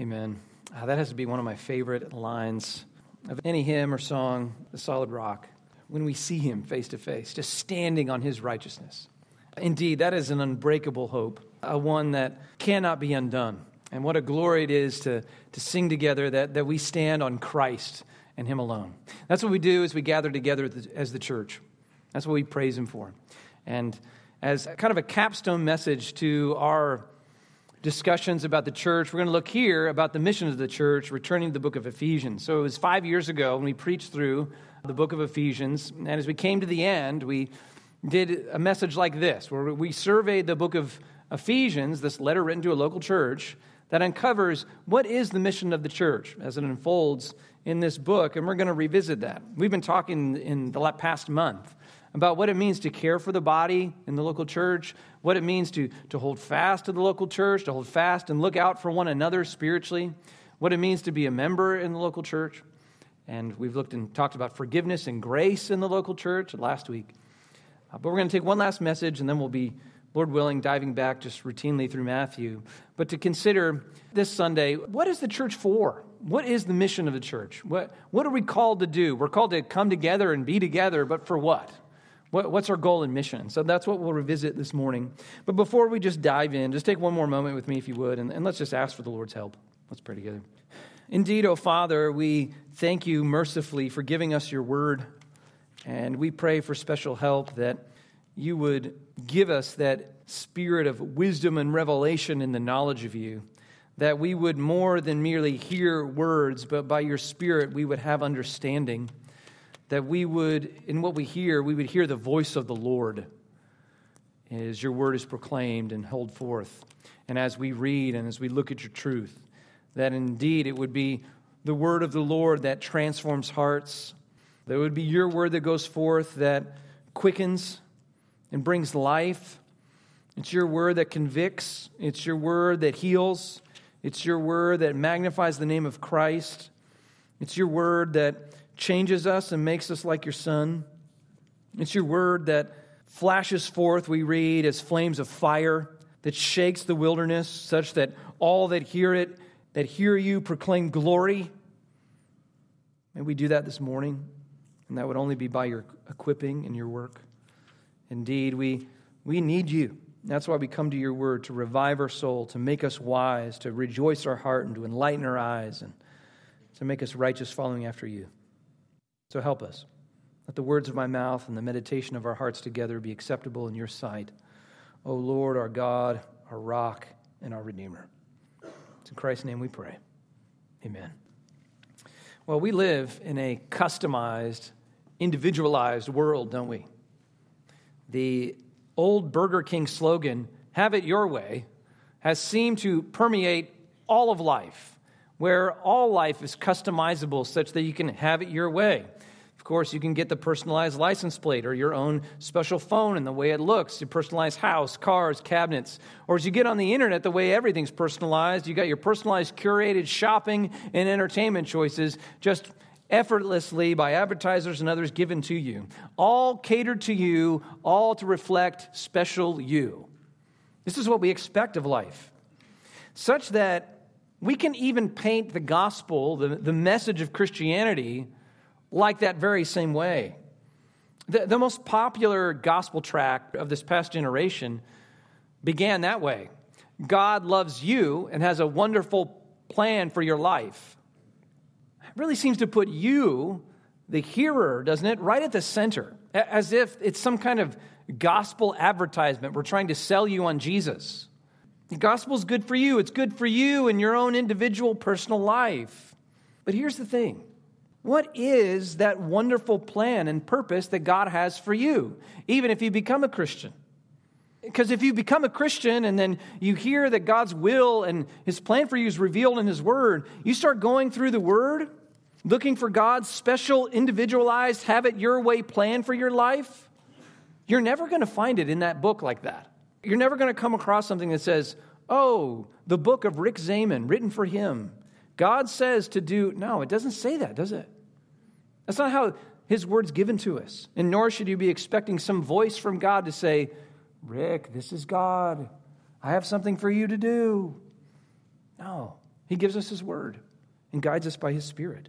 Amen. Uh, that has to be one of my favorite lines of any hymn or song, The Solid Rock, when we see him face to face, just standing on his righteousness. Indeed, that is an unbreakable hope, a one that cannot be undone. And what a glory it is to, to sing together that, that we stand on Christ and him alone. That's what we do as we gather together as the church. That's what we praise him for. And as kind of a capstone message to our discussions about the church, we're going to look here about the mission of the church, returning to the book of Ephesians. So it was five years ago when we preached through the book of Ephesians. And as we came to the end, we did a message like this, where we surveyed the book of Ephesians, this letter written to a local church, that uncovers what is the mission of the church as it unfolds in this book. And we're going to revisit that. We've been talking in the past month about what it means to care for the body in the local church, what it means to, to hold fast to the local church, to hold fast and look out for one another spiritually, what it means to be a member in the local church. And we've looked and talked about forgiveness and grace in the local church last week. Uh, but we're going to take one last message and then we'll be, Lord willing, diving back just routinely through Matthew. But to consider this Sunday, what is the church for? What is the mission of the church? What, what are we called to do? We're called to come together and be together, but for what? What? What's our goal and mission? So that's what we'll revisit this morning. But before we just dive in, just take one more moment with me, if you would, and, and let's just ask for the Lord's help. Let's pray together. Indeed, O oh Father, we thank you mercifully for giving us your word, and we pray for special help that you would give us that spirit of wisdom and revelation in the knowledge of you, that we would more than merely hear words, but by your spirit we would have understanding, that we would, in what we hear, we would hear the voice of the Lord as your word is proclaimed and held forth, and as we read and as we look at your truth that indeed it would be the word of the Lord that transforms hearts. That it would be your word that goes forth that quickens and brings life. It's your word that convicts. It's your word that heals. It's your word that magnifies the name of Christ. It's your word that changes us and makes us like your son. It's your word that flashes forth, we read, as flames of fire that shakes the wilderness, such that all that hear it that hear you proclaim glory. May we do that this morning, and that would only be by your equipping and your work. Indeed, we, we need you. That's why we come to your word to revive our soul, to make us wise, to rejoice our heart, and to enlighten our eyes, and to make us righteous following after you. So help us. Let the words of my mouth and the meditation of our hearts together be acceptable in your sight. O Lord, our God, our rock, and our Redeemer. It's in Christ's name we pray. Amen. Well, we live in a customized, individualized world, don't we? The old Burger King slogan, have it your way, has seemed to permeate all of life, where all life is customizable such that you can have it your way Of course, you can get the personalized license plate or your own special phone and the way it looks, your personalized house, cars, cabinets. Or as you get on the internet, the way everything's personalized, you got your personalized curated shopping and entertainment choices just effortlessly by advertisers and others given to you. All catered to you, all to reflect special you. This is what we expect of life. Such that we can even paint the gospel, the, the message of Christianity, like that very same way. The, the most popular gospel tract of this past generation began that way God loves you and has a wonderful plan for your life. It really seems to put you, the hearer, doesn't it, right at the center, as if it's some kind of gospel advertisement. We're trying to sell you on Jesus. The gospel is good for you, it's good for you in your own individual personal life. But here's the thing what is that wonderful plan and purpose that God has for you, even if you become a Christian? Because if you become a Christian and then you hear that God's will and His plan for you is revealed in His Word, you start going through the Word, looking for God's special, individualized, have it your way plan for your life. You're never going to find it in that book like that. You're never going to come across something that says, oh, the book of Rick Zeman, written for him. God says to do, no, it doesn't say that, does it? That's not how his word's given to us. And nor should you be expecting some voice from God to say, Rick, this is God. I have something for you to do. No. He gives us His word and guides us by His Spirit.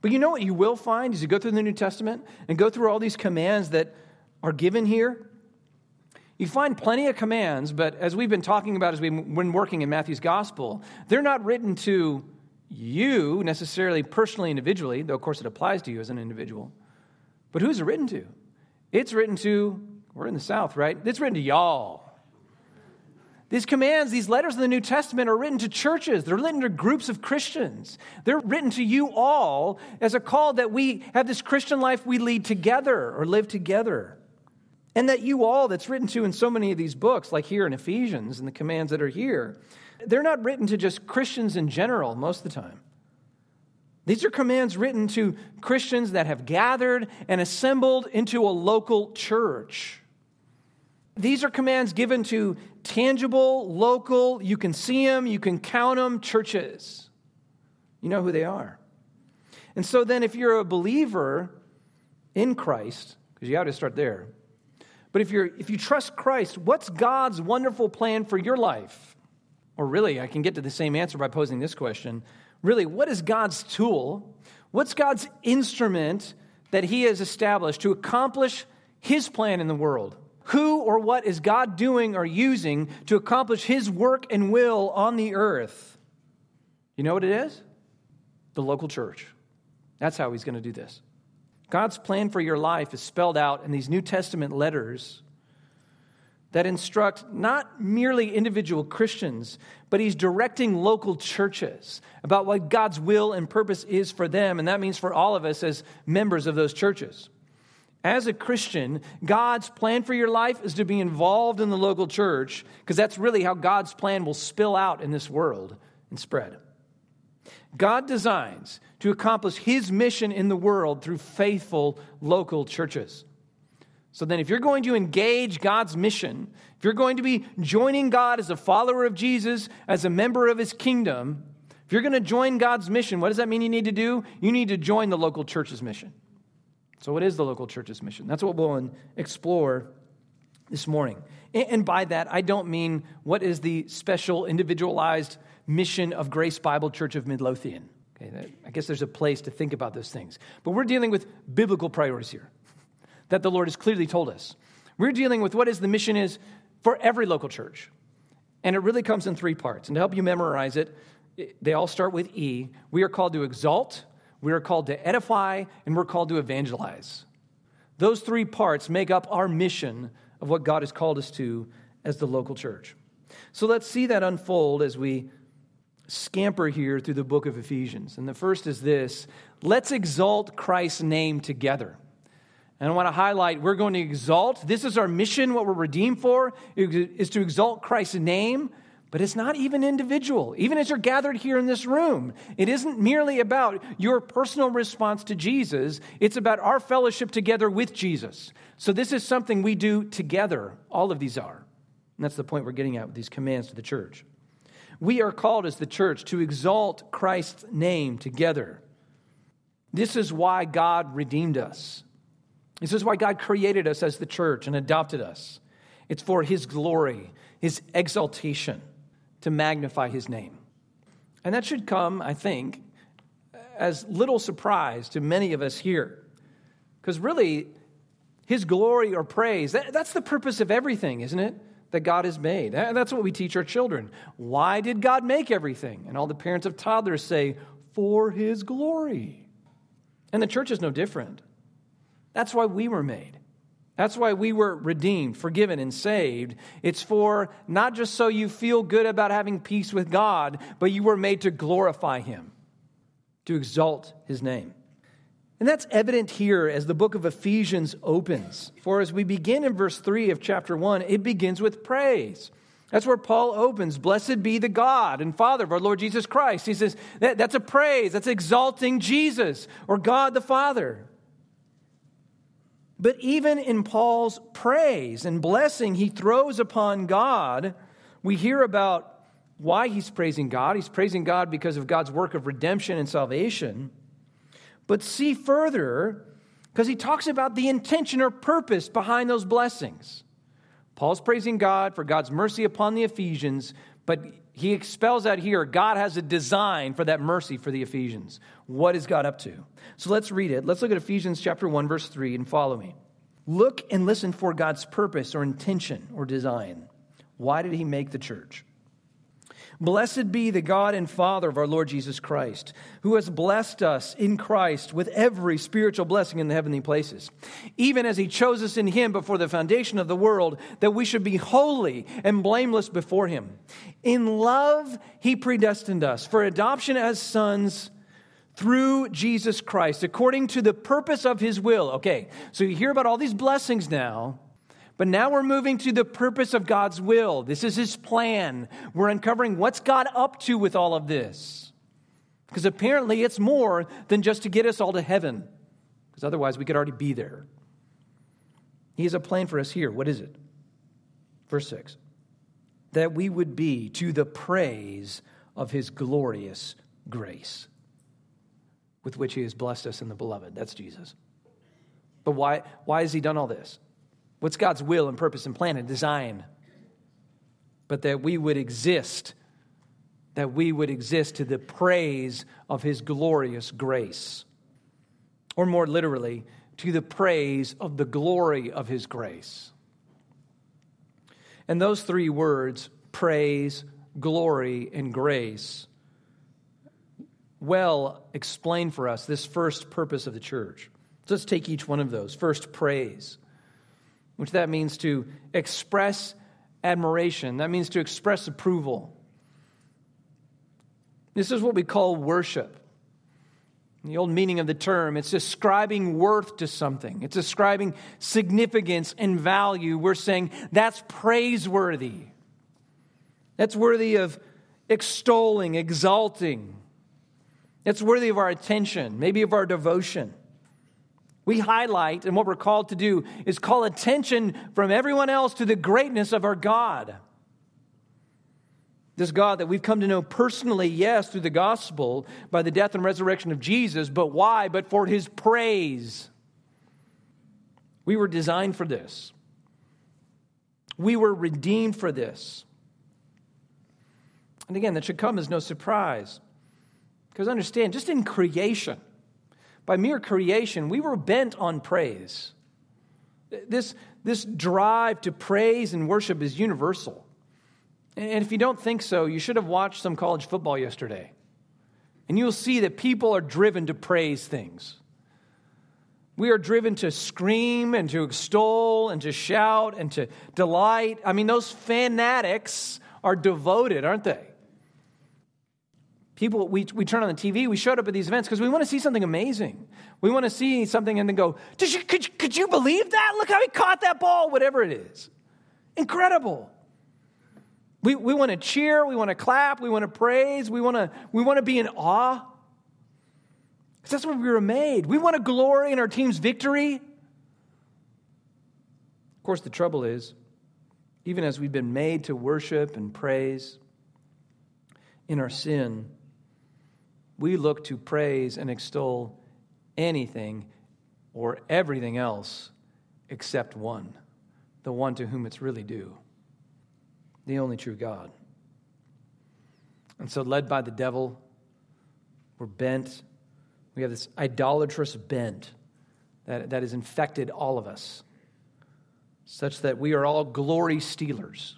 But you know what you will find as you go through the New Testament and go through all these commands that are given here? You find plenty of commands, but as we've been talking about as we've been working in Matthew's gospel, they're not written to you necessarily personally, individually, though of course it applies to you as an individual. But who's it written to? It's written to, we're in the South, right? It's written to y'all. These commands, these letters in the New Testament are written to churches. They're written to groups of Christians. They're written to you all as a call that we have this Christian life we lead together or live together. And that you all, that's written to in so many of these books, like here in Ephesians and the commands that are here, they're not written to just Christians in general most of the time. These are commands written to Christians that have gathered and assembled into a local church. These are commands given to tangible, local, you can see them, you can count them churches. You know who they are. And so then, if you're a believer in Christ, because you got to start there, but if, you're, if you trust Christ, what's God's wonderful plan for your life? Or really, I can get to the same answer by posing this question. Really, what is God's tool? What's God's instrument that He has established to accomplish His plan in the world? Who or what is God doing or using to accomplish His work and will on the earth? You know what it is? The local church. That's how He's going to do this. God's plan for your life is spelled out in these New Testament letters that instruct not merely individual Christians, but he's directing local churches about what God's will and purpose is for them. And that means for all of us as members of those churches. As a Christian, God's plan for your life is to be involved in the local church because that's really how God's plan will spill out in this world and spread. God designs to accomplish his mission in the world through faithful local churches. So then, if you're going to engage God's mission, if you're going to be joining God as a follower of Jesus, as a member of his kingdom, if you're going to join God's mission, what does that mean you need to do? You need to join the local church's mission. So, what is the local church's mission? That's what we'll explore this morning. And by that, I don't mean what is the special, individualized mission of Grace Bible Church of Midlothian. Okay, I guess there's a place to think about those things. But we're dealing with biblical priorities here that the Lord has clearly told us. We're dealing with what is the mission is for every local church. And it really comes in three parts. And to help you memorize it, they all start with E. We are called to exalt, we are called to edify, and we're called to evangelize. Those three parts make up our mission of what God has called us to as the local church. So let's see that unfold as we scamper here through the book of Ephesians. And the first is this let's exalt Christ's name together. And I want to highlight we're going to exalt. This is our mission, what we're redeemed for, is to exalt Christ's name but it's not even individual. Even as you're gathered here in this room, it isn't merely about your personal response to Jesus, it's about our fellowship together with Jesus. So, this is something we do together. All of these are. And that's the point we're getting at with these commands to the church. We are called as the church to exalt Christ's name together. This is why God redeemed us. This is why God created us as the church and adopted us. It's for His glory, His exaltation to magnify his name. And that should come, I think, as little surprise to many of us here. Because really, his glory or praise, that, that's the purpose of everything, isn't it? That God has made. And that's what we teach our children. Why did God make everything? And all the parents of toddlers say, for his glory. And the church is no different. That's why we were made. That's why we were redeemed, forgiven, and saved. It's for not just so you feel good about having peace with God, but you were made to glorify Him, to exalt His name. And that's evident here as the book of Ephesians opens. For as we begin in verse 3 of chapter 1, it begins with praise. That's where Paul opens. Blessed be the God and Father of our Lord Jesus Christ. He says that, that's a praise, that's exalting Jesus or God the Father. But even in Paul's praise and blessing he throws upon God, we hear about why he's praising God. He's praising God because of God's work of redemption and salvation. But see further, because he talks about the intention or purpose behind those blessings. Paul's praising God for God's mercy upon the Ephesians, but he expels out here God has a design for that mercy for the Ephesians. What is God up to? So let's read it. Let's look at Ephesians chapter 1 verse 3 and follow me. Look and listen for God's purpose or intention or design. Why did he make the church? Blessed be the God and Father of our Lord Jesus Christ, who has blessed us in Christ with every spiritual blessing in the heavenly places, even as he chose us in him before the foundation of the world, that we should be holy and blameless before him. In love, he predestined us for adoption as sons through Jesus Christ, according to the purpose of his will. Okay, so you hear about all these blessings now. But now we're moving to the purpose of God's will. This is His plan. We're uncovering what's God up to with all of this. Because apparently it's more than just to get us all to heaven, because otherwise we could already be there. He has a plan for us here. What is it? Verse 6 that we would be to the praise of His glorious grace with which He has blessed us in the beloved. That's Jesus. But why, why has He done all this? What's God's will and purpose and plan and design? But that we would exist, that we would exist to the praise of His glorious grace. Or more literally, to the praise of the glory of His grace. And those three words, praise, glory, and grace, well explain for us this first purpose of the church. So let's take each one of those. First, praise which that means to express admiration, that means to express approval. This is what we call worship. The old meaning of the term, it's ascribing worth to something. It's ascribing significance and value. We're saying that's praiseworthy. That's worthy of extolling, exalting. That's worthy of our attention, maybe of our devotion we highlight, and what we're called to do is call attention from everyone else to the greatness of our God. This God that we've come to know personally, yes, through the gospel by the death and resurrection of Jesus, but why? But for his praise. We were designed for this. We were redeemed for this. And again, that should come as no surprise. Because understand, just in creation, by mere creation, we were bent on praise. This, this drive to praise and worship is universal. And if you don't think so, you should have watched some college football yesterday. And you'll see that people are driven to praise things. We are driven to scream and to extol and to shout and to delight. I mean, those fanatics are devoted, aren't they? People, we, we turn on the TV, we showed up at these events because we want to see something amazing. We want to see something and then go, Did you, could, you, could you believe that? Look how he caught that ball, whatever it is. Incredible. We, we want to cheer, we want to clap, we want to praise, we want to, we want to be in awe. Because that's what we were made. We want to glory in our team's victory. Of course, the trouble is, even as we've been made to worship and praise, in our sin, we look to praise and extol anything or everything else except one, the one to whom it's really due, the only true God. And so, led by the devil, we're bent. We have this idolatrous bent that, that has infected all of us, such that we are all glory stealers.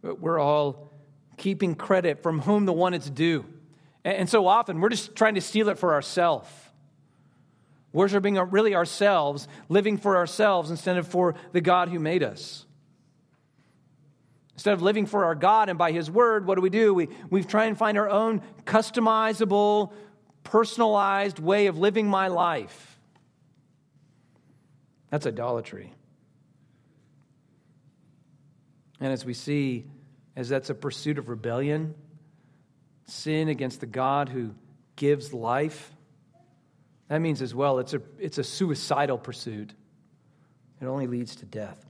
We're all keeping credit from whom the one it's due. And so often we're just trying to steal it for ourselves. Worshipping really ourselves, living for ourselves instead of for the God who made us. Instead of living for our God and by His Word, what do we do? We, we try and find our own customizable, personalized way of living my life. That's idolatry. And as we see, as that's a pursuit of rebellion, sin against the God who gives life, that means as well it's a, it's a suicidal pursuit. It only leads to death.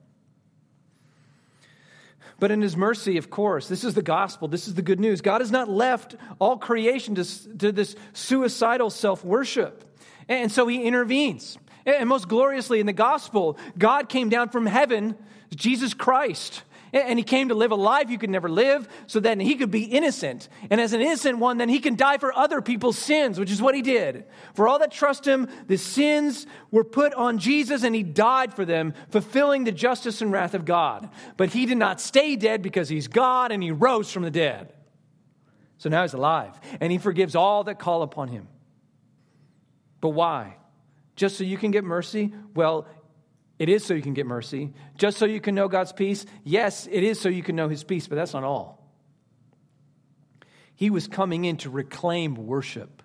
But in his mercy, of course, this is the gospel. This is the good news. God has not left all creation to, to this suicidal self worship. And so he intervenes. And most gloriously in the gospel, God came down from heaven, Jesus Christ, And he came to live a life you could never live so then he could be innocent. And as an innocent one, then he can die for other people's sins, which is what he did. For all that trust him, the sins were put on Jesus and he died for them, fulfilling the justice and wrath of God. But he did not stay dead because he's God and he rose from the dead. So now he's alive and he forgives all that call upon him. But why? Just so you can get mercy? Well, it is so you can get mercy. Just so you can know God's peace? Yes, it is so you can know his peace, but that's not all. He was coming in to reclaim worship,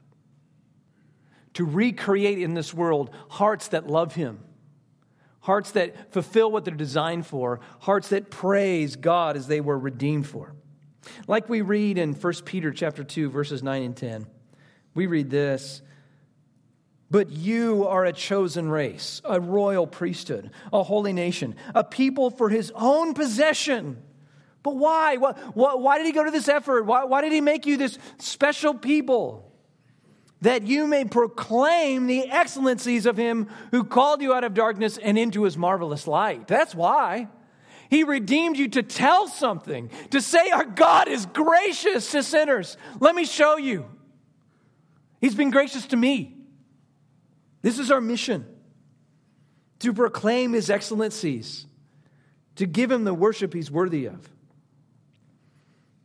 to recreate in this world hearts that love him, hearts that fulfill what they're designed for, hearts that praise God as they were redeemed for. Like we read in 1 Peter chapter 2 verses 9 and 10. We read this, but you are a chosen race, a royal priesthood, a holy nation, a people for his own possession. But why? Why, why did he go to this effort? Why, why did he make you this special people? That you may proclaim the excellencies of him who called you out of darkness and into his marvelous light. That's why. He redeemed you to tell something, to say our God is gracious to sinners. Let me show you. He's been gracious to me. This is our mission to proclaim his excellencies, to give him the worship he's worthy of.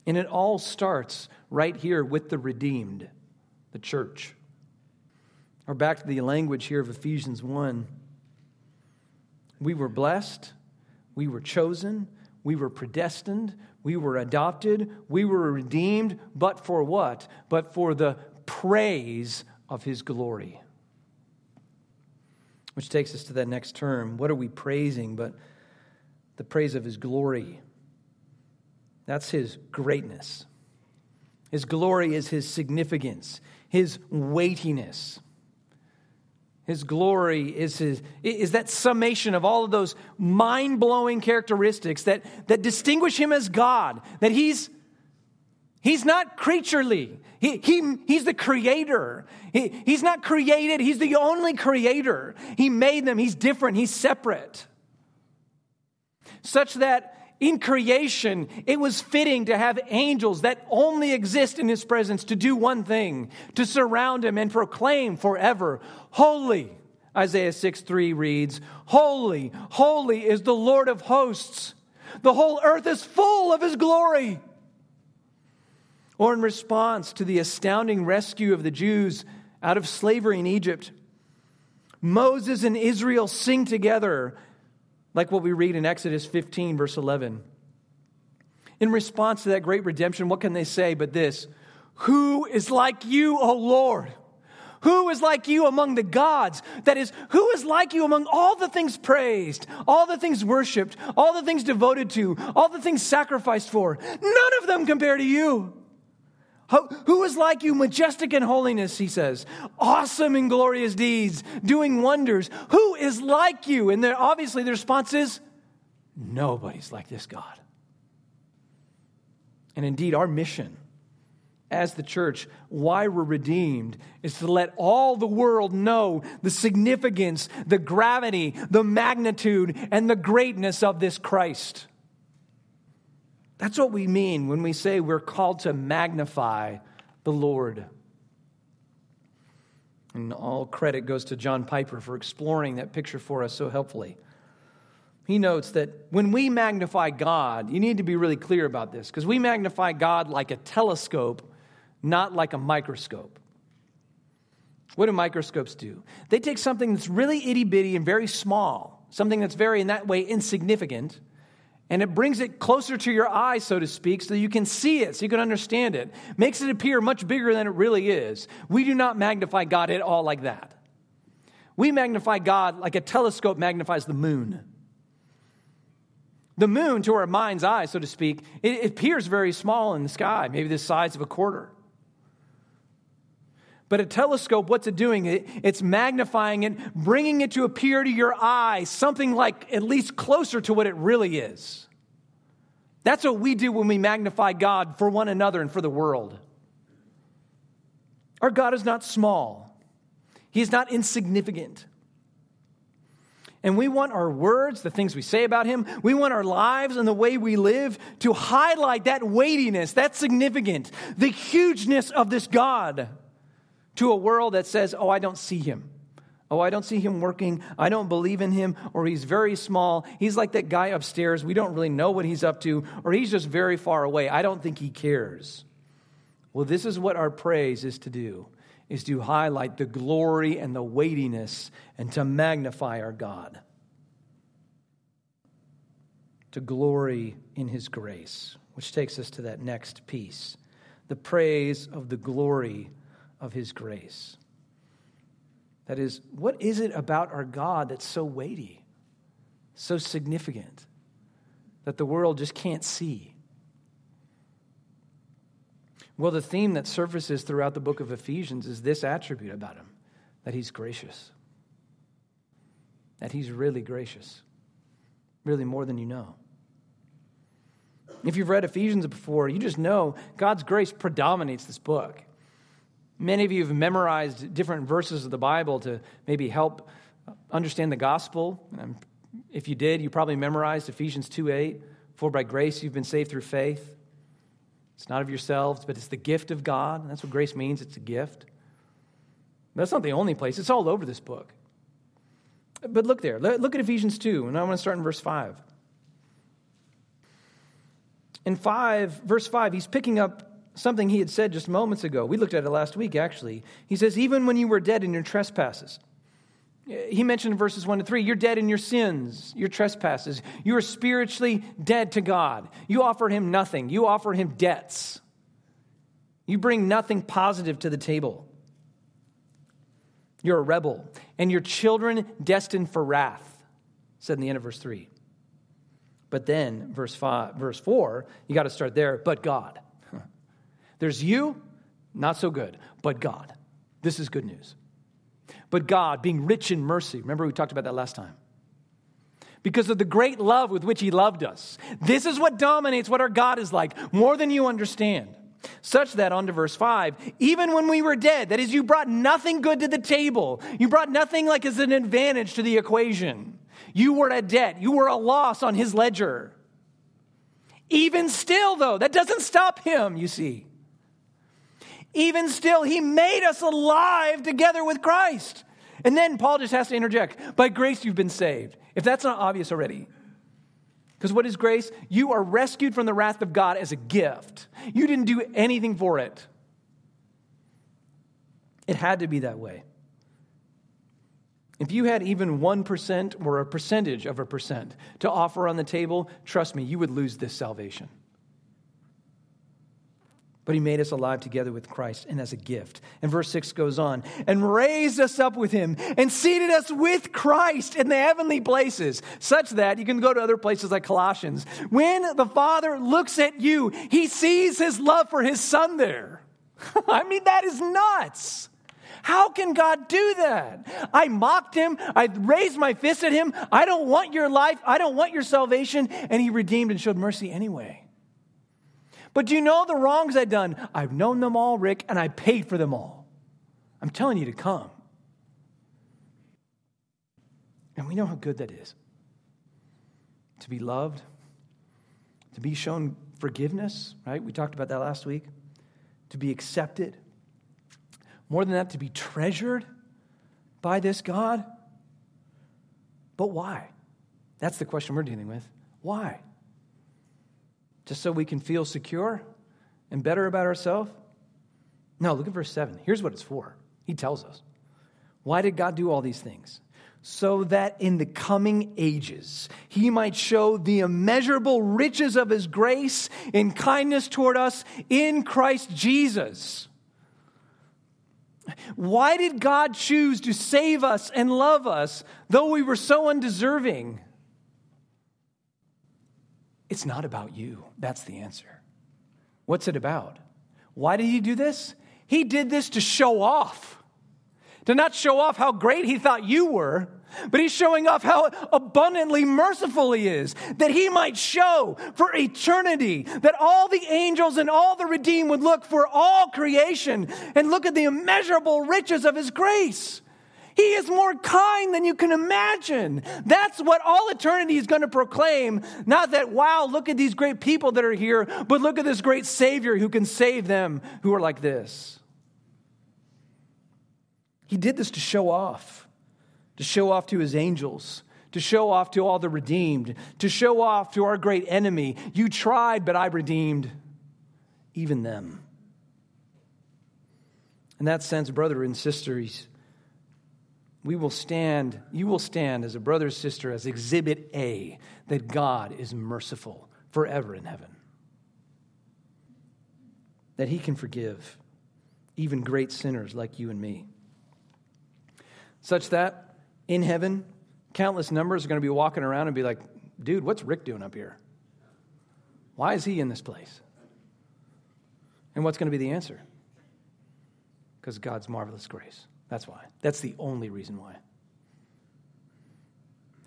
And it all starts right here with the redeemed, the church. Or back to the language here of Ephesians 1. We were blessed, we were chosen, we were predestined, we were adopted, we were redeemed, but for what? But for the praise of his glory. Which takes us to that next term. What are we praising? But the praise of his glory. That's his greatness. His glory is his significance, his weightiness. His glory is, his, is that summation of all of those mind blowing characteristics that, that distinguish him as God, that he's He's not creaturely. He, he, he's the creator. He, he's not created, he's the only creator. He made them, he's different, he's separate. Such that in creation, it was fitting to have angels that only exist in his presence to do one thing to surround him and proclaim forever, Holy. Isaiah 6 3 reads, Holy, holy is the Lord of hosts. The whole earth is full of his glory or in response to the astounding rescue of the Jews out of slavery in Egypt. Moses and Israel sing together, like what we read in Exodus 15, verse 11. In response to that great redemption, what can they say but this? Who is like you, O Lord? Who is like you among the gods? That is, who is like you among all the things praised, all the things worshiped, all the things devoted to, all the things sacrificed for? None of them compare to you. Who is like you, majestic in holiness, he says, awesome in glorious deeds, doing wonders? Who is like you? And obviously the response is, nobody's like this God. And indeed, our mission as the church, why we're redeemed, is to let all the world know the significance, the gravity, the magnitude, and the greatness of this Christ. That's what we mean when we say we're called to magnify the Lord. And all credit goes to John Piper for exploring that picture for us so helpfully. He notes that when we magnify God, you need to be really clear about this because we magnify God like a telescope, not like a microscope. What do microscopes do? They take something that's really itty bitty and very small, something that's very, in that way, insignificant, and it brings it closer to your eye, so to speak, so you can see it, so you can understand it. Makes it appear much bigger than it really is. We do not magnify God at all like that. We magnify God like a telescope magnifies the moon. The moon, to our mind's eye, so to speak, it appears very small in the sky, maybe the size of a quarter. But a telescope, what's it doing? It, It's magnifying it, bringing it to appear to your eye something like at least closer to what it really is. That's what we do when we magnify God for one another and for the world. Our God is not small, He is not insignificant. And we want our words, the things we say about him, we want our lives and the way we live to highlight that weightiness, that significance, the hugeness of this God to a world that says, oh, I don't see him. Oh, I don't see him working. I don't believe in him. Or he's very small. He's like that guy upstairs. We don't really know what he's up to. Or he's just very far away. I don't think he cares. Well, this is what our praise is to do is to highlight the glory and the weightiness and to magnify our God. To glory in his grace, which takes us to that next piece the praise of the glory of his grace. That is, what is it about our God that's so weighty, so significant, that the world just can't see? Well, the theme that surfaces throughout the book of Ephesians is this attribute about him that he's gracious. That he's really gracious, really more than you know. If you've read Ephesians before, you just know God's grace predominates this book. Many of you have memorized different verses of the Bible to maybe help understand the gospel. If you did, you probably memorized Ephesians 2 8. For by grace you've been saved through faith. It's not of yourselves, but it's the gift of God. And that's what grace means it's a gift. That's not the only place, it's all over this book. But look there. Look at Ephesians 2, and I want to start in verse 5. In 5, verse 5, he's picking up something he had said just moments ago. We looked at it last week, actually. He says, Even when you were dead in your trespasses, he mentioned in verses 1 to 3 you're dead in your sins, your trespasses. You are spiritually dead to God. You offer him nothing, you offer him debts. You bring nothing positive to the table. You're a rebel, and your children destined for wrath, said in the end of verse 3. But then, verse, five, verse 4, you got to start there, but God. There's you, not so good, but God. This is good news but God, being rich in mercy. Remember, we talked about that last time. Because of the great love with which He loved us. This is what dominates what our God is like, more than you understand. Such that, on to verse 5, even when we were dead, that is, you brought nothing good to the table, you brought nothing like as an advantage to the equation. You were a debt, you were a loss on His ledger. Even still, though, that doesn't stop Him, you see. Even still, he made us alive together with Christ. And then Paul just has to interject by grace you've been saved. If that's not obvious already. Because what is grace? You are rescued from the wrath of God as a gift. You didn't do anything for it. It had to be that way. If you had even 1% or a percentage of a percent to offer on the table, trust me, you would lose this salvation but he made us alive together with Christ and as a gift. And verse 6 goes on, and raised us up with him and seated us with Christ in the heavenly places, such that you can go to other places like Colossians. When the Father looks at you, he sees his love for his son there. I mean, that is nuts. How can God do that? I mocked him. I raised my fist at him. I don't want your life. I don't want your salvation. And he redeemed and showed mercy anyway. But do you know the wrongs I've done? I've known them all, Rick, and I paid for them all. I'm telling you to come. And we know how good that is to be loved, to be shown forgiveness, right? We talked about that last week. To be accepted. More than that, to be treasured by this God. But why? That's the question we're dealing with. Why? Just so we can feel secure and better about ourselves? No, look at verse 7. Here's what it's for. He tells us. Why did God do all these things? So that in the coming ages he might show the immeasurable riches of his grace in kindness toward us in Christ Jesus. Why did God choose to save us and love us though we were so undeserving? It's not about you. That's the answer. What's it about? Why did he do this? He did this to show off. To not show off how great he thought you were, but he's showing off how abundantly merciful he is, that he might show for eternity that all the angels and all the redeemed would look for all creation and look at the immeasurable riches of his grace. He is more kind than you can imagine. That's what all eternity is going to proclaim. Not that, wow, look at these great people that are here, but look at this great Savior who can save them who are like this. He did this to show off, to show off to his angels, to show off to all the redeemed, to show off to our great enemy. You tried, but I redeemed even them. In that sense, brother and sisters, we will stand, you will stand as a brother or sister, as exhibit A, that God is merciful forever in heaven. That he can forgive even great sinners like you and me. Such that in heaven, countless numbers are going to be walking around and be like, dude, what's Rick doing up here? Why is he in this place? And what's going to be the answer? Because God's marvelous grace. That's why. That's the only reason why.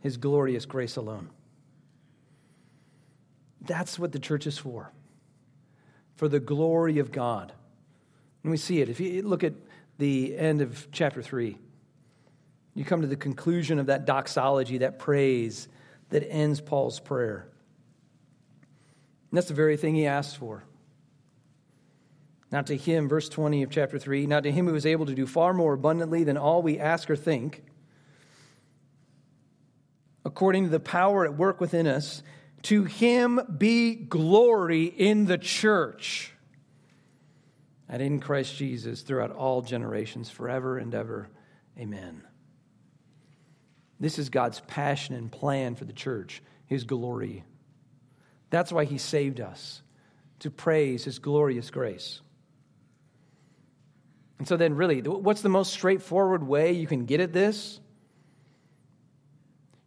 His glorious grace alone. That's what the church is for. For the glory of God. And we see it. If you look at the end of chapter 3, you come to the conclusion of that doxology, that praise that ends Paul's prayer. And that's the very thing he asks for. Not to him, verse 20 of chapter 3, not to him who is able to do far more abundantly than all we ask or think, according to the power at work within us, to him be glory in the church and in Christ Jesus throughout all generations, forever and ever. Amen. This is God's passion and plan for the church, his glory. That's why he saved us, to praise his glorious grace. And so, then, really, what's the most straightforward way you can get at this?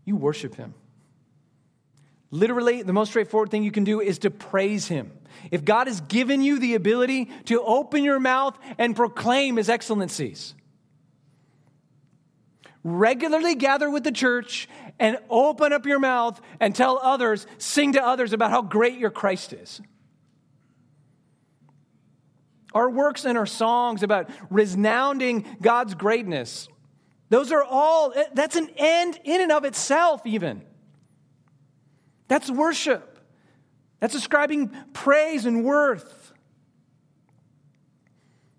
You worship Him. Literally, the most straightforward thing you can do is to praise Him. If God has given you the ability to open your mouth and proclaim His excellencies, regularly gather with the church and open up your mouth and tell others, sing to others about how great your Christ is. Our works and our songs about resounding God's greatness, those are all, eh, that's an end in and of itself, even. That's worship. That's ascribing praise and worth.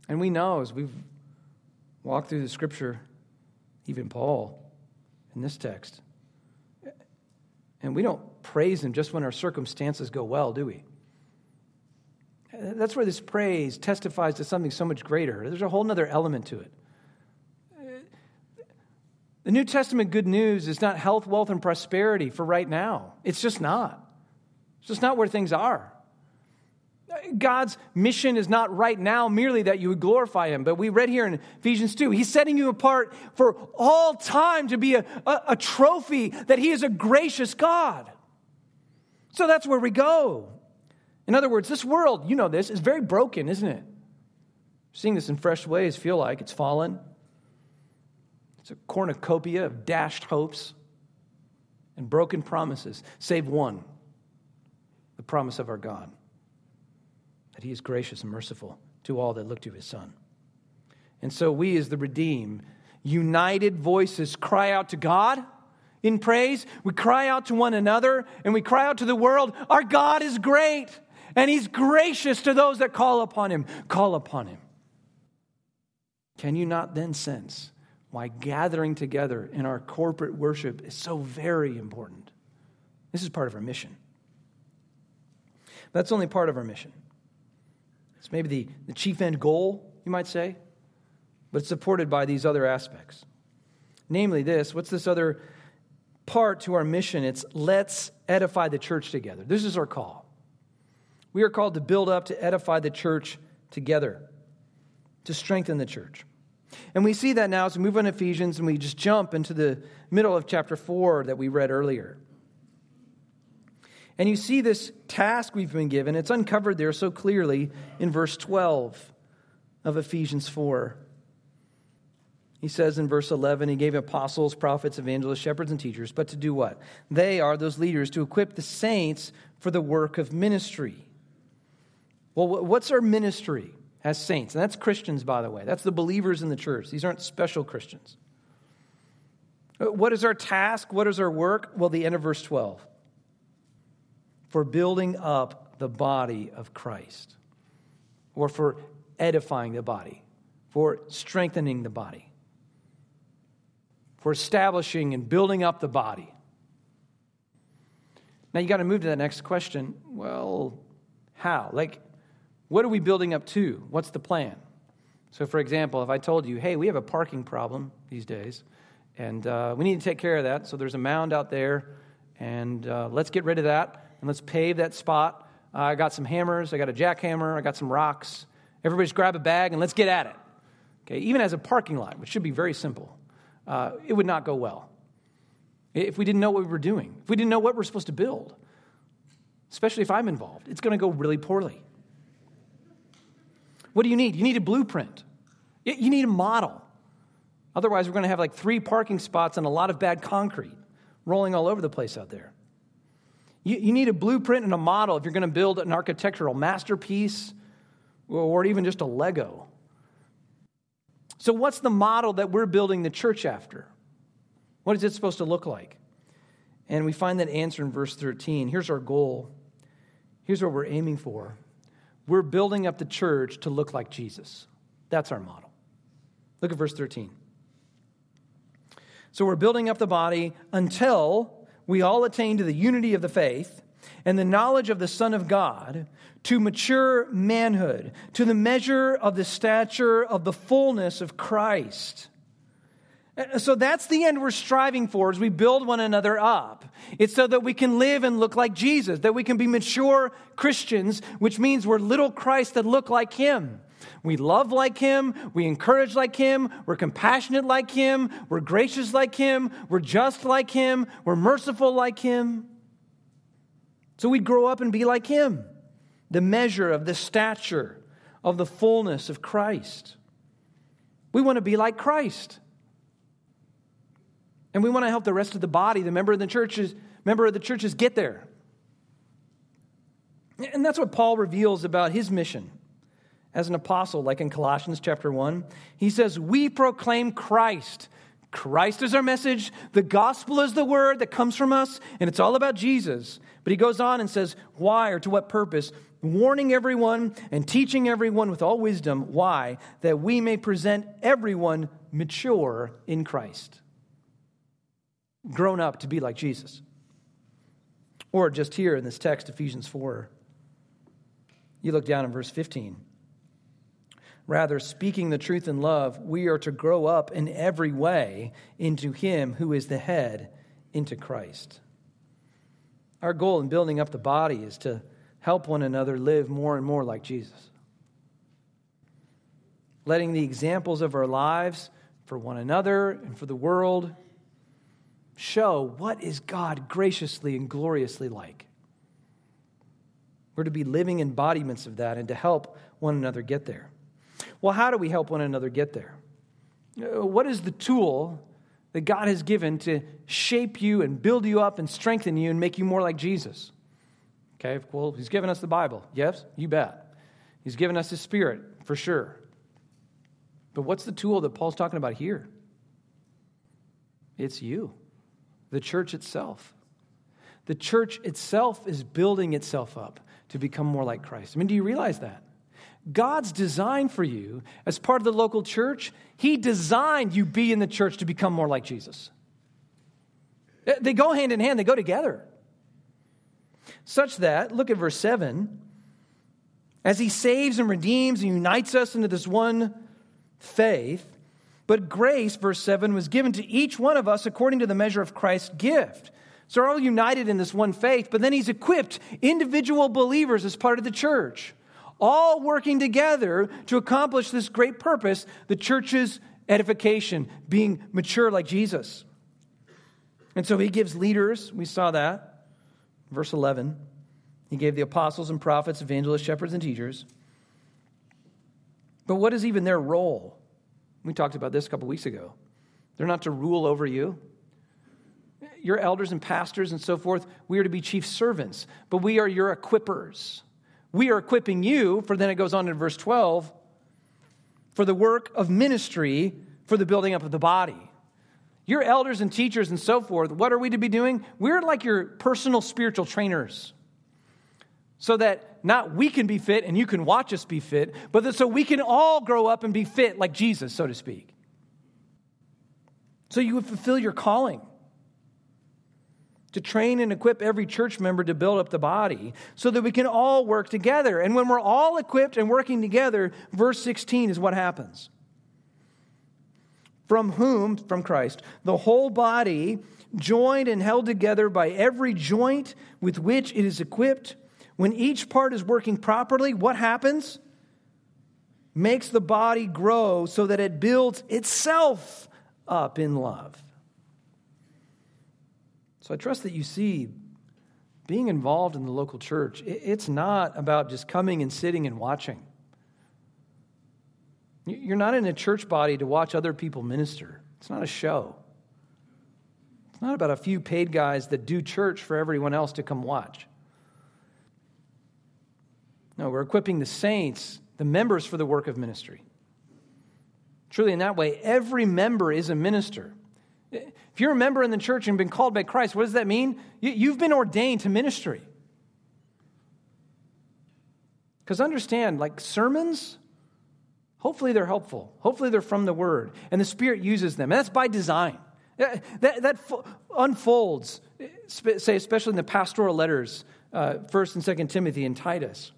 And we know as we've walked through the scripture, even Paul in this text, eh, and we don't praise him just when our circumstances go well, do we? That's where this praise testifies to something so much greater. There's a whole other element to it. The New Testament good news is not health, wealth, and prosperity for right now. It's just not. It's just not where things are. God's mission is not right now merely that you would glorify Him, but we read here in Ephesians 2, He's setting you apart for all time to be a, a, a trophy that He is a gracious God. So that's where we go. In other words, this world, you know this, is very broken, isn't it? Seeing this in fresh ways, feel like it's fallen. It's a cornucopia of dashed hopes and broken promises, save one the promise of our God that He is gracious and merciful to all that look to His Son. And so we, as the redeemed, united voices, cry out to God in praise. We cry out to one another and we cry out to the world Our God is great and he's gracious to those that call upon him. Call upon him. Can you not then sense why gathering together in our corporate worship is so very important? This is part of our mission. That's only part of our mission. It's maybe the, the chief end goal, you might say, but it's supported by these other aspects. Namely, this what's this other part to our mission? It's let's edify the church together. This is our call. We are called to build up, to edify the church together, to strengthen the church. And we see that now as we move on to Ephesians and we just jump into the middle of chapter 4 that we read earlier. And you see this task we've been given. It's uncovered there so clearly in verse 12 of Ephesians 4. He says in verse 11, He gave apostles, prophets, evangelists, shepherds, and teachers, but to do what? They are those leaders to equip the saints for the work of ministry well, what's our ministry as saints? And that's Christians, by the way. That's the believers in the church. These aren't special Christians. Uh, what is our task? What is our work? Well, the end of verse 12. For building up the body of Christ, or for edifying the body, for strengthening the body, for establishing and building up the body. Now you got to move to that next question. Well, how? Like, what are we building up to? What's the plan? So, for example, if I told you, hey, we have a parking problem these days, and uh, we need to take care of that, so there's a mound out there, and uh, let's get rid of that, and let's pave that spot. Uh, I got some hammers, I got a jackhammer, I got some rocks. Everybody just grab a bag and let's get at it. Okay, even as a parking lot, which should be very simple, uh, it would not go well if we didn't know what we were doing, if we didn't know what we're supposed to build, especially if I'm involved, it's going to go really poorly. What do you need? You need a blueprint. You need a model. Otherwise, we're going to have like three parking spots and a lot of bad concrete rolling all over the place out there. You, you need a blueprint and a model if you're going to build an architectural masterpiece or even just a Lego. So, what's the model that we're building the church after? What is it supposed to look like? And we find that answer in verse 13. Here's our goal. Here's what we're aiming for. We're building up the church to look like Jesus. That's our model. Look at verse 13. So we're building up the body until we all attain to the unity of the faith and the knowledge of the Son of God, to mature manhood, to the measure of the stature of the fullness of Christ. Uh, so that's the end we're striving for as we build one another up. It's so that we can live and look like Jesus, that we can be mature Christians, which means we're little Christ that look like Him. We love like Him, we encourage like Him, we're compassionate like Him, we're gracious like Him, we're just like Him, we're merciful like Him. So we grow up and be like Him, the measure of the stature of the fullness of Christ. We want to be like Christ. And we want to help the rest of the body, the member of the churches, member of the churches get there. And that's what Paul reveals about his mission as an apostle, like in Colossians chapter 1. He says, We proclaim Christ. Christ is our message. The gospel is the word that comes from us, and it's all about Jesus. But he goes on and says, Why or to what purpose? Warning everyone and teaching everyone with all wisdom. Why? That we may present everyone mature in Christ grown up to be like Jesus. Or just here in this text, Ephesians 4, you look down in verse 15. Rather, speaking the truth in love, we are to grow up in every way into Him who is the head, into Christ. Our goal in building up the body is to help one another live more and more like Jesus. Letting the examples of our lives for one another and for the world show what is God graciously and gloriously like. We're to be living embodiments of that and to help one another get there. Well, how do we help one another get there? Uh, what is the tool that God has given to shape you and build you up and strengthen you and make you more like Jesus? Okay, well, He's given us the Bible. Yes, you bet. He's given us His Spirit, for sure. But what's the tool that Paul's talking about here? It's you the church itself. The church itself is building itself up to become more like Christ. I mean, do you realize that? God's design for you as part of the local church, He designed you be in the church to become more like Jesus. They go hand in hand, they go together. Such that, look at verse 7, as He saves and redeems and unites us into this one faith, but grace, verse 7, was given to each one of us according to the measure of Christ's gift. So we're all united in this one faith, but then he's equipped individual believers as part of the church, all working together to accomplish this great purpose the church's edification, being mature like Jesus. And so he gives leaders, we saw that, verse 11. He gave the apostles and prophets, evangelists, shepherds, and teachers. But what is even their role? We talked about this a couple weeks ago. They're not to rule over you. Your elders and pastors and so forth, we are to be chief servants, but we are your equippers. We are equipping you, for then it goes on in verse 12, for the work of ministry for the building up of the body. Your elders and teachers and so forth, what are we to be doing? We're like your personal spiritual trainers. So that not we can be fit and you can watch us be fit, but that so we can all grow up and be fit like Jesus, so to speak. So you would fulfill your calling to train and equip every church member to build up the body so that we can all work together. And when we're all equipped and working together, verse 16 is what happens. From whom, from Christ, the whole body, joined and held together by every joint with which it is equipped, when each part is working properly, what happens? Makes the body grow so that it builds itself up in love. So I trust that you see being involved in the local church, it's not about just coming and sitting and watching. You're not in a church body to watch other people minister, it's not a show. It's not about a few paid guys that do church for everyone else to come watch. No, we're equipping the saints, the members, for the work of ministry. Truly, in that way, every member is a minister. If you're a member in the church and been called by Christ, what does that mean? You've been ordained to ministry. Because understand, like sermons, hopefully they're helpful. Hopefully they're from the Word, and the Spirit uses them. And that's by design. That, that, unfolds, say, especially in the pastoral letters, uh, 1st and 2nd Timothy and Titus.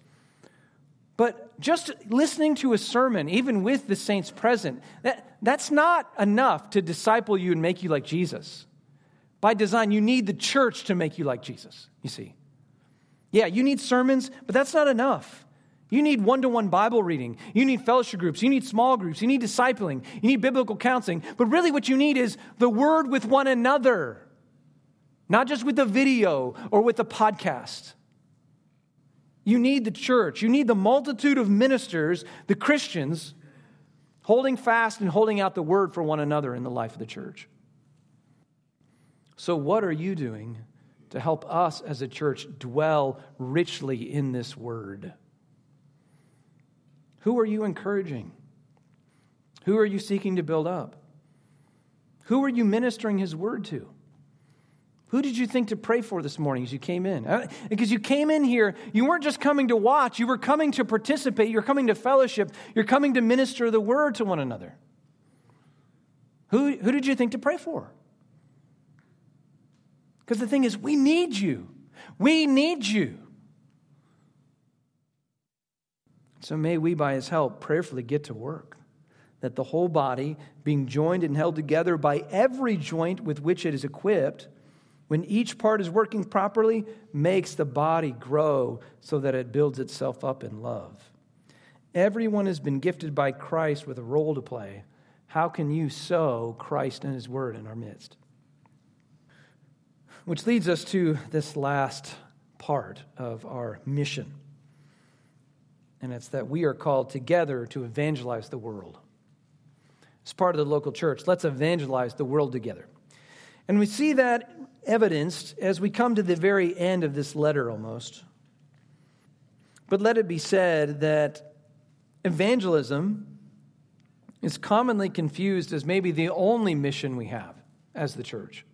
But just listening to a sermon, even with the saints present, that, that's not enough to disciple you and make you like Jesus. By design, you need the church to make you like Jesus, you see. Yeah, you need sermons, but that's not enough. You need one to one Bible reading. You need fellowship groups. You need small groups. You need discipling. You need biblical counseling. But really, what you need is the word with one another, not just with the video or with the podcast. You need the church. You need the multitude of ministers, the Christians, holding fast and holding out the word for one another in the life of the church. So, what are you doing to help us as a church dwell richly in this word? Who are you encouraging? Who are you seeking to build up? Who are you ministering his word to? Who did you think to pray for this morning as you came in? Uh, because you came in here, you weren't just coming to watch, you were coming to participate, you're coming to fellowship, you're coming to minister the word to one another. Who, who did you think to pray for? Because the thing is, we need you. We need you. So may we, by his help, prayerfully get to work, that the whole body, being joined and held together by every joint with which it is equipped, when each part is working properly, makes the body grow so that it builds itself up in love. Everyone has been gifted by Christ with a role to play. How can you sow Christ and His Word in our midst? Which leads us to this last part of our mission. And it's that we are called together to evangelize the world. As part of the local church, let's evangelize the world together. And we see that evidenced as we come to the very end of this letter almost. But let it be said that evangelism is commonly confused as maybe the only mission we have as the church.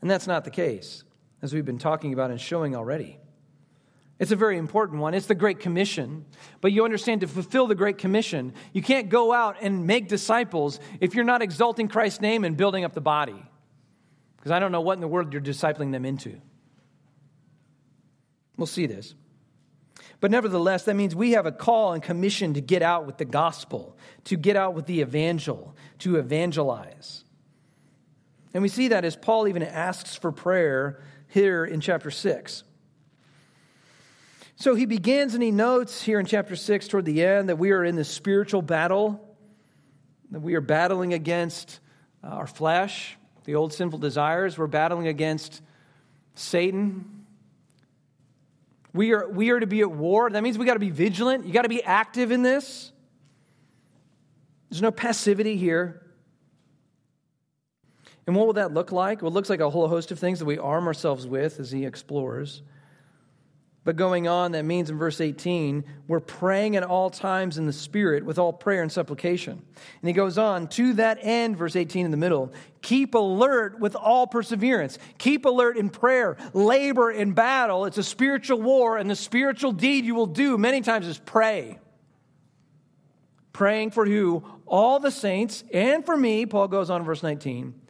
And that's not the case, as we've been talking about and showing already. It's a very important one. It's the Great Commission. But you understand to fulfill the Great Commission, you can't go out and make disciples if you're not exalting Christ's name and building up the body because I don't know what in the world you're discipling them into. We'll see this. But nevertheless, that means we have a call and commission to get out with the gospel, to get out with the evangel, to evangelize. And we see that as Paul even asks for prayer here in chapter 6. So he begins and he notes here in chapter 6 toward the end that we are in this spiritual battle, that we are battling against uh, our flesh, the old sinful desires. We're battling against Satan. We are, we are to be at war. That means we got to be vigilant. You got to be active in this. There's no passivity here. And what will that look like? Well, it looks like a whole host of things that we arm ourselves with as he explores. But going on, that means in verse 18, we're praying at all times in the Spirit with all prayer and supplication. And he goes on, to that end, verse 18 in the middle, keep alert with all perseverance. Keep alert in prayer. Labor in battle. It's a spiritual war, and the spiritual deed you will do many times is pray. Praying for who? All the saints, and for me, Paul goes on in verse 19.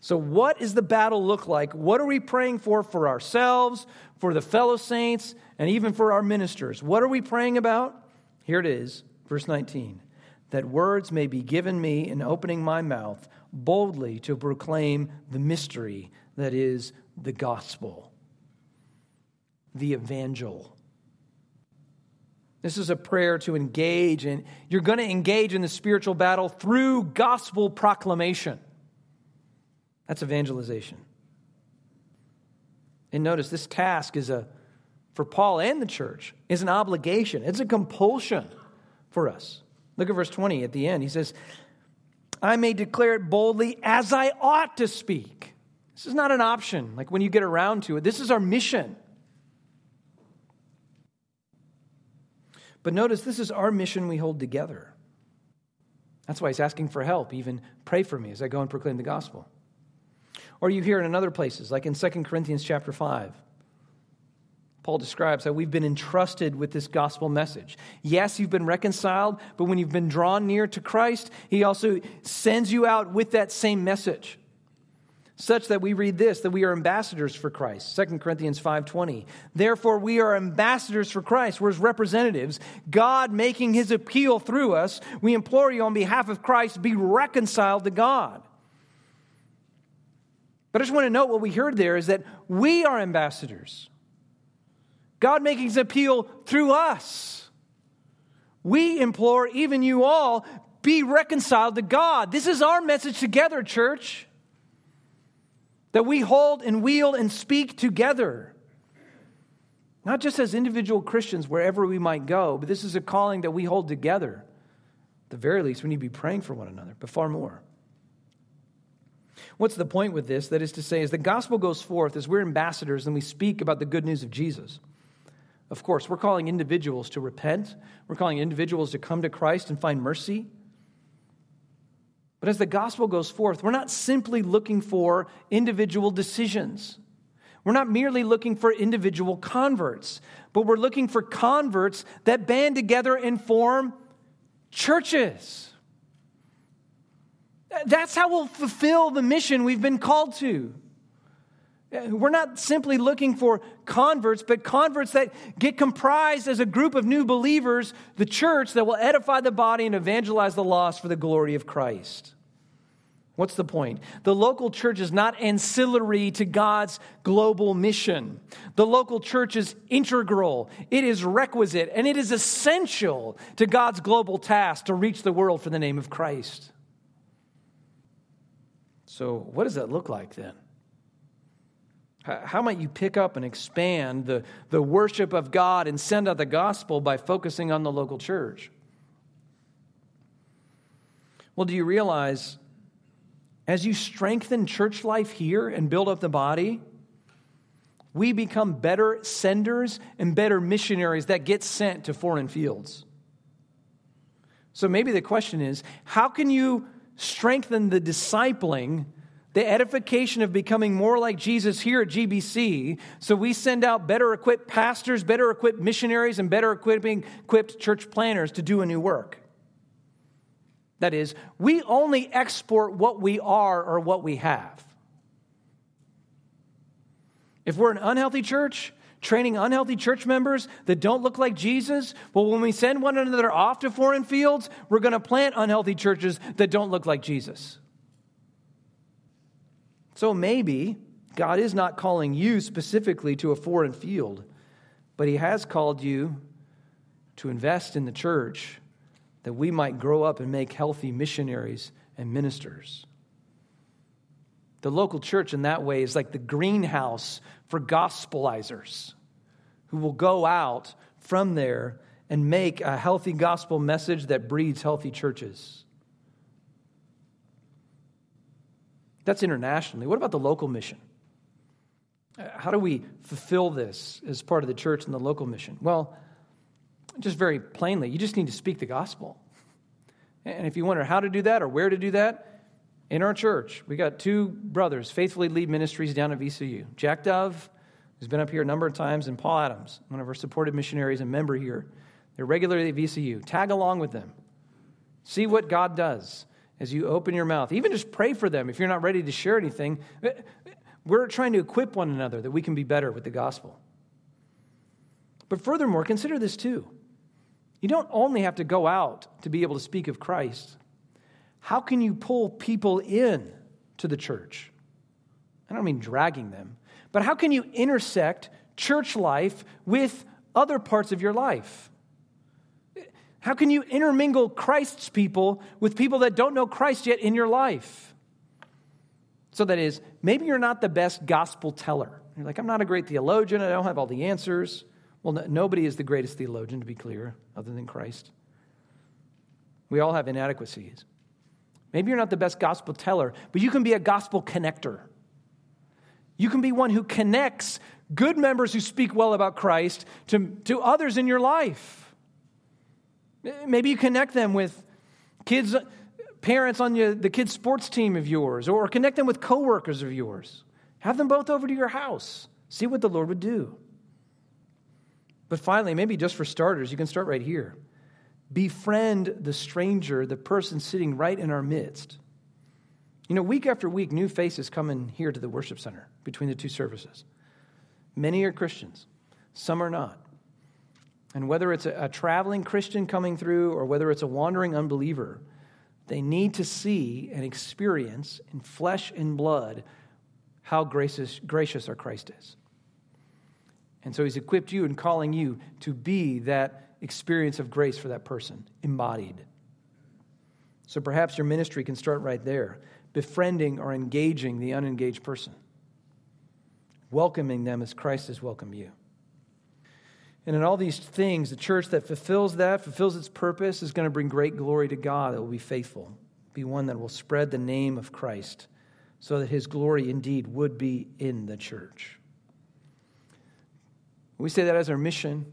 So, what does the battle look like? What are we praying for for ourselves, for the fellow saints, and even for our ministers. What are we praying about? Here it is, verse 19 that words may be given me in opening my mouth boldly to proclaim the mystery that is the gospel, the evangel. This is a prayer to engage, and you're going to engage in the spiritual battle through gospel proclamation. That's evangelization. And notice this task is a, for Paul and the church, is an obligation. It's a compulsion for us. Look at verse 20 at the end. He says, I may declare it boldly as I ought to speak. This is not an option, like when you get around to it. This is our mission. But notice, this is our mission we hold together. That's why he's asking for help. Even pray for me as I go and proclaim the gospel. Or you hear it in other places, like in 2 Corinthians chapter 5. Paul describes how we've been entrusted with this gospel message. Yes, you've been reconciled, but when you've been drawn near to Christ, he also sends you out with that same message. Such that we read this that we are ambassadors for Christ. 2 Corinthians 5:20. Therefore we are ambassadors for Christ, we're his representatives, God making his appeal through us. We implore you on behalf of Christ be reconciled to God. But I just want to note what we heard there is that we are ambassadors. God making his appeal through us. We implore, even you all, be reconciled to God. This is our message together, church. That we hold and wield and speak together. Not just as individual Christians wherever we might go, but this is a calling that we hold together. At the very least, we need to be praying for one another, but far more. What's the point with this? That is to say, as the gospel goes forth, as we're ambassadors and we speak about the good news of Jesus, of course, we're calling individuals to repent. We're calling individuals to come to Christ and find mercy. But as the gospel goes forth, we're not simply looking for individual decisions. We're not merely looking for individual converts, but we're looking for converts that band together and form churches. That's how we'll fulfill the mission we've been called to. We're not simply looking for converts, but converts that get comprised as a group of new believers, the church that will edify the body and evangelize the lost for the glory of Christ. What's the point? The local church is not ancillary to God's global mission. The local church is integral, it is requisite, and it is essential to God's global task to reach the world for the name of Christ. So, what does that look like then? How might you pick up and expand the, the worship of God and send out the gospel by focusing on the local church? Well, do you realize as you strengthen church life here and build up the body, we become better senders and better missionaries that get sent to foreign fields? So maybe the question is how can you strengthen the discipling, the edification of becoming more like Jesus here at GBC. So we send out better equipped pastors, better equipped missionaries, and better equipped church planters to do a new work. That is, we only export what we are or what we have. If we're an unhealthy church, training unhealthy church members that don't look like Jesus? Well, when we send one another off to foreign fields, we're going to plant unhealthy churches that don't look like Jesus. So maybe God is not calling you specifically to a foreign field, but He has called you to invest in the church that we might grow up and make healthy missionaries and ministers. The local church, in that way, is like the greenhouse for gospelizers who will go out from there and make a healthy gospel message that breeds healthy churches. That's internationally. What about the local mission? Uh, how do we fulfill this as part of the church and the local mission? Well, just very plainly, you just need to speak the gospel. And if you wonder how to do that or where to do that, in our church, we got two brothers faithfully lead ministries down at VCU. Jack Dove, who's been up here a number of times, and Paul Adams, one of our supported missionaries and member here. They're regularly at VCU. Tag along with them. See what God does as you open your mouth. Even just pray for them if you're not ready to share anything. We're trying to equip one another that we can be better with the gospel. But furthermore, consider this too. You don't only have to go out to be able to speak of Christ. How can you pull people in to the church? I don't mean dragging them, but how can you intersect church life with other parts of your life? How can you intermingle Christ's people with people that don't know Christ yet in your life? So, that is, maybe you're not the best gospel teller. You're like, I'm not a great theologian, I don't have all the answers. Well, no, nobody is the greatest theologian, to be clear, other than Christ. We all have inadequacies. Maybe you're not the best gospel teller, but you can be a gospel connector. You can be one who connects good members who speak well about Christ to, to others in your life. Maybe you connect them with kids, parents on your, the kids' sports team of yours, or connect them with coworkers of yours. Have them both over to your house. See what the Lord would do. But finally, maybe just for starters, you can start right here. Befriend the stranger, the person sitting right in our midst. You know, week after week, new faces come in here to the worship center between the two services. Many are Christians, some are not. And whether it's a, a traveling Christian coming through or whether it's a wandering unbeliever, they need to see and experience in flesh and blood how gracious, gracious our Christ is. And so he's equipped you and calling you to be that experience of grace for that person, embodied. So perhaps your ministry can start right there, befriending or engaging the unengaged person, welcoming them as Christ has welcomed you. And in all these things, the church that fulfills that, fulfills its purpose, is going to bring great glory to God that will be faithful, be one that will spread the name of Christ so that his glory indeed would be in the church. We say that as our mission,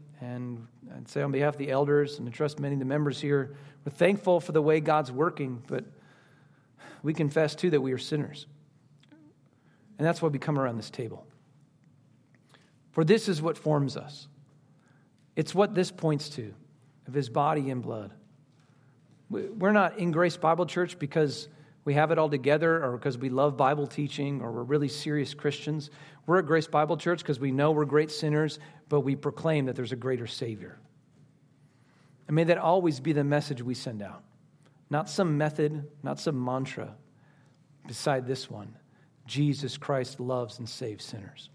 say on behalf of the elders and I trust many of the members here, we're thankful for the way God's working, but we confess too that we are sinners. And that's why we come around this table. For this is what forms us. It's what this points to of his body and blood. We're not in Grace Bible Church because we have it all together or because we love Bible teaching or we're really serious Christians. We're at Grace Bible Church because we know we're great sinners, but we proclaim that there's a greater Savior. And may that always be the message we send out. Not some method, not some mantra beside this one Jesus Christ loves and saves sinners.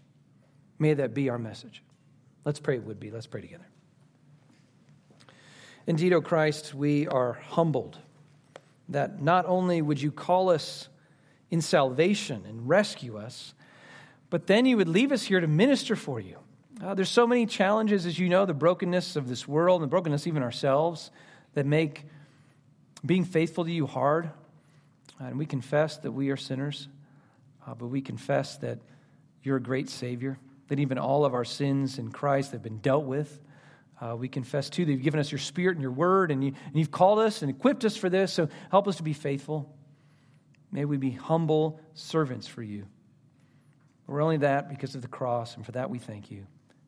May that be our message. Let's pray it would be. Let's pray together. Indeed, O Christ, we are humbled that not only would you call us in salvation and rescue us, but then you would leave us here to minister for you. Uh, there's so many challenges, as you know, the brokenness of this world and the brokenness even ourselves that make being faithful to you hard. And we confess that we are sinners, uh, but we confess that you're a great Savior, that even all of our sins in Christ have been dealt with. Uh, we confess too that you've given us your Spirit and your Word, and, you, and you've called us and equipped us for this, so help us to be faithful. May we be humble servants for you. We're only that because of the cross, and for that we thank you.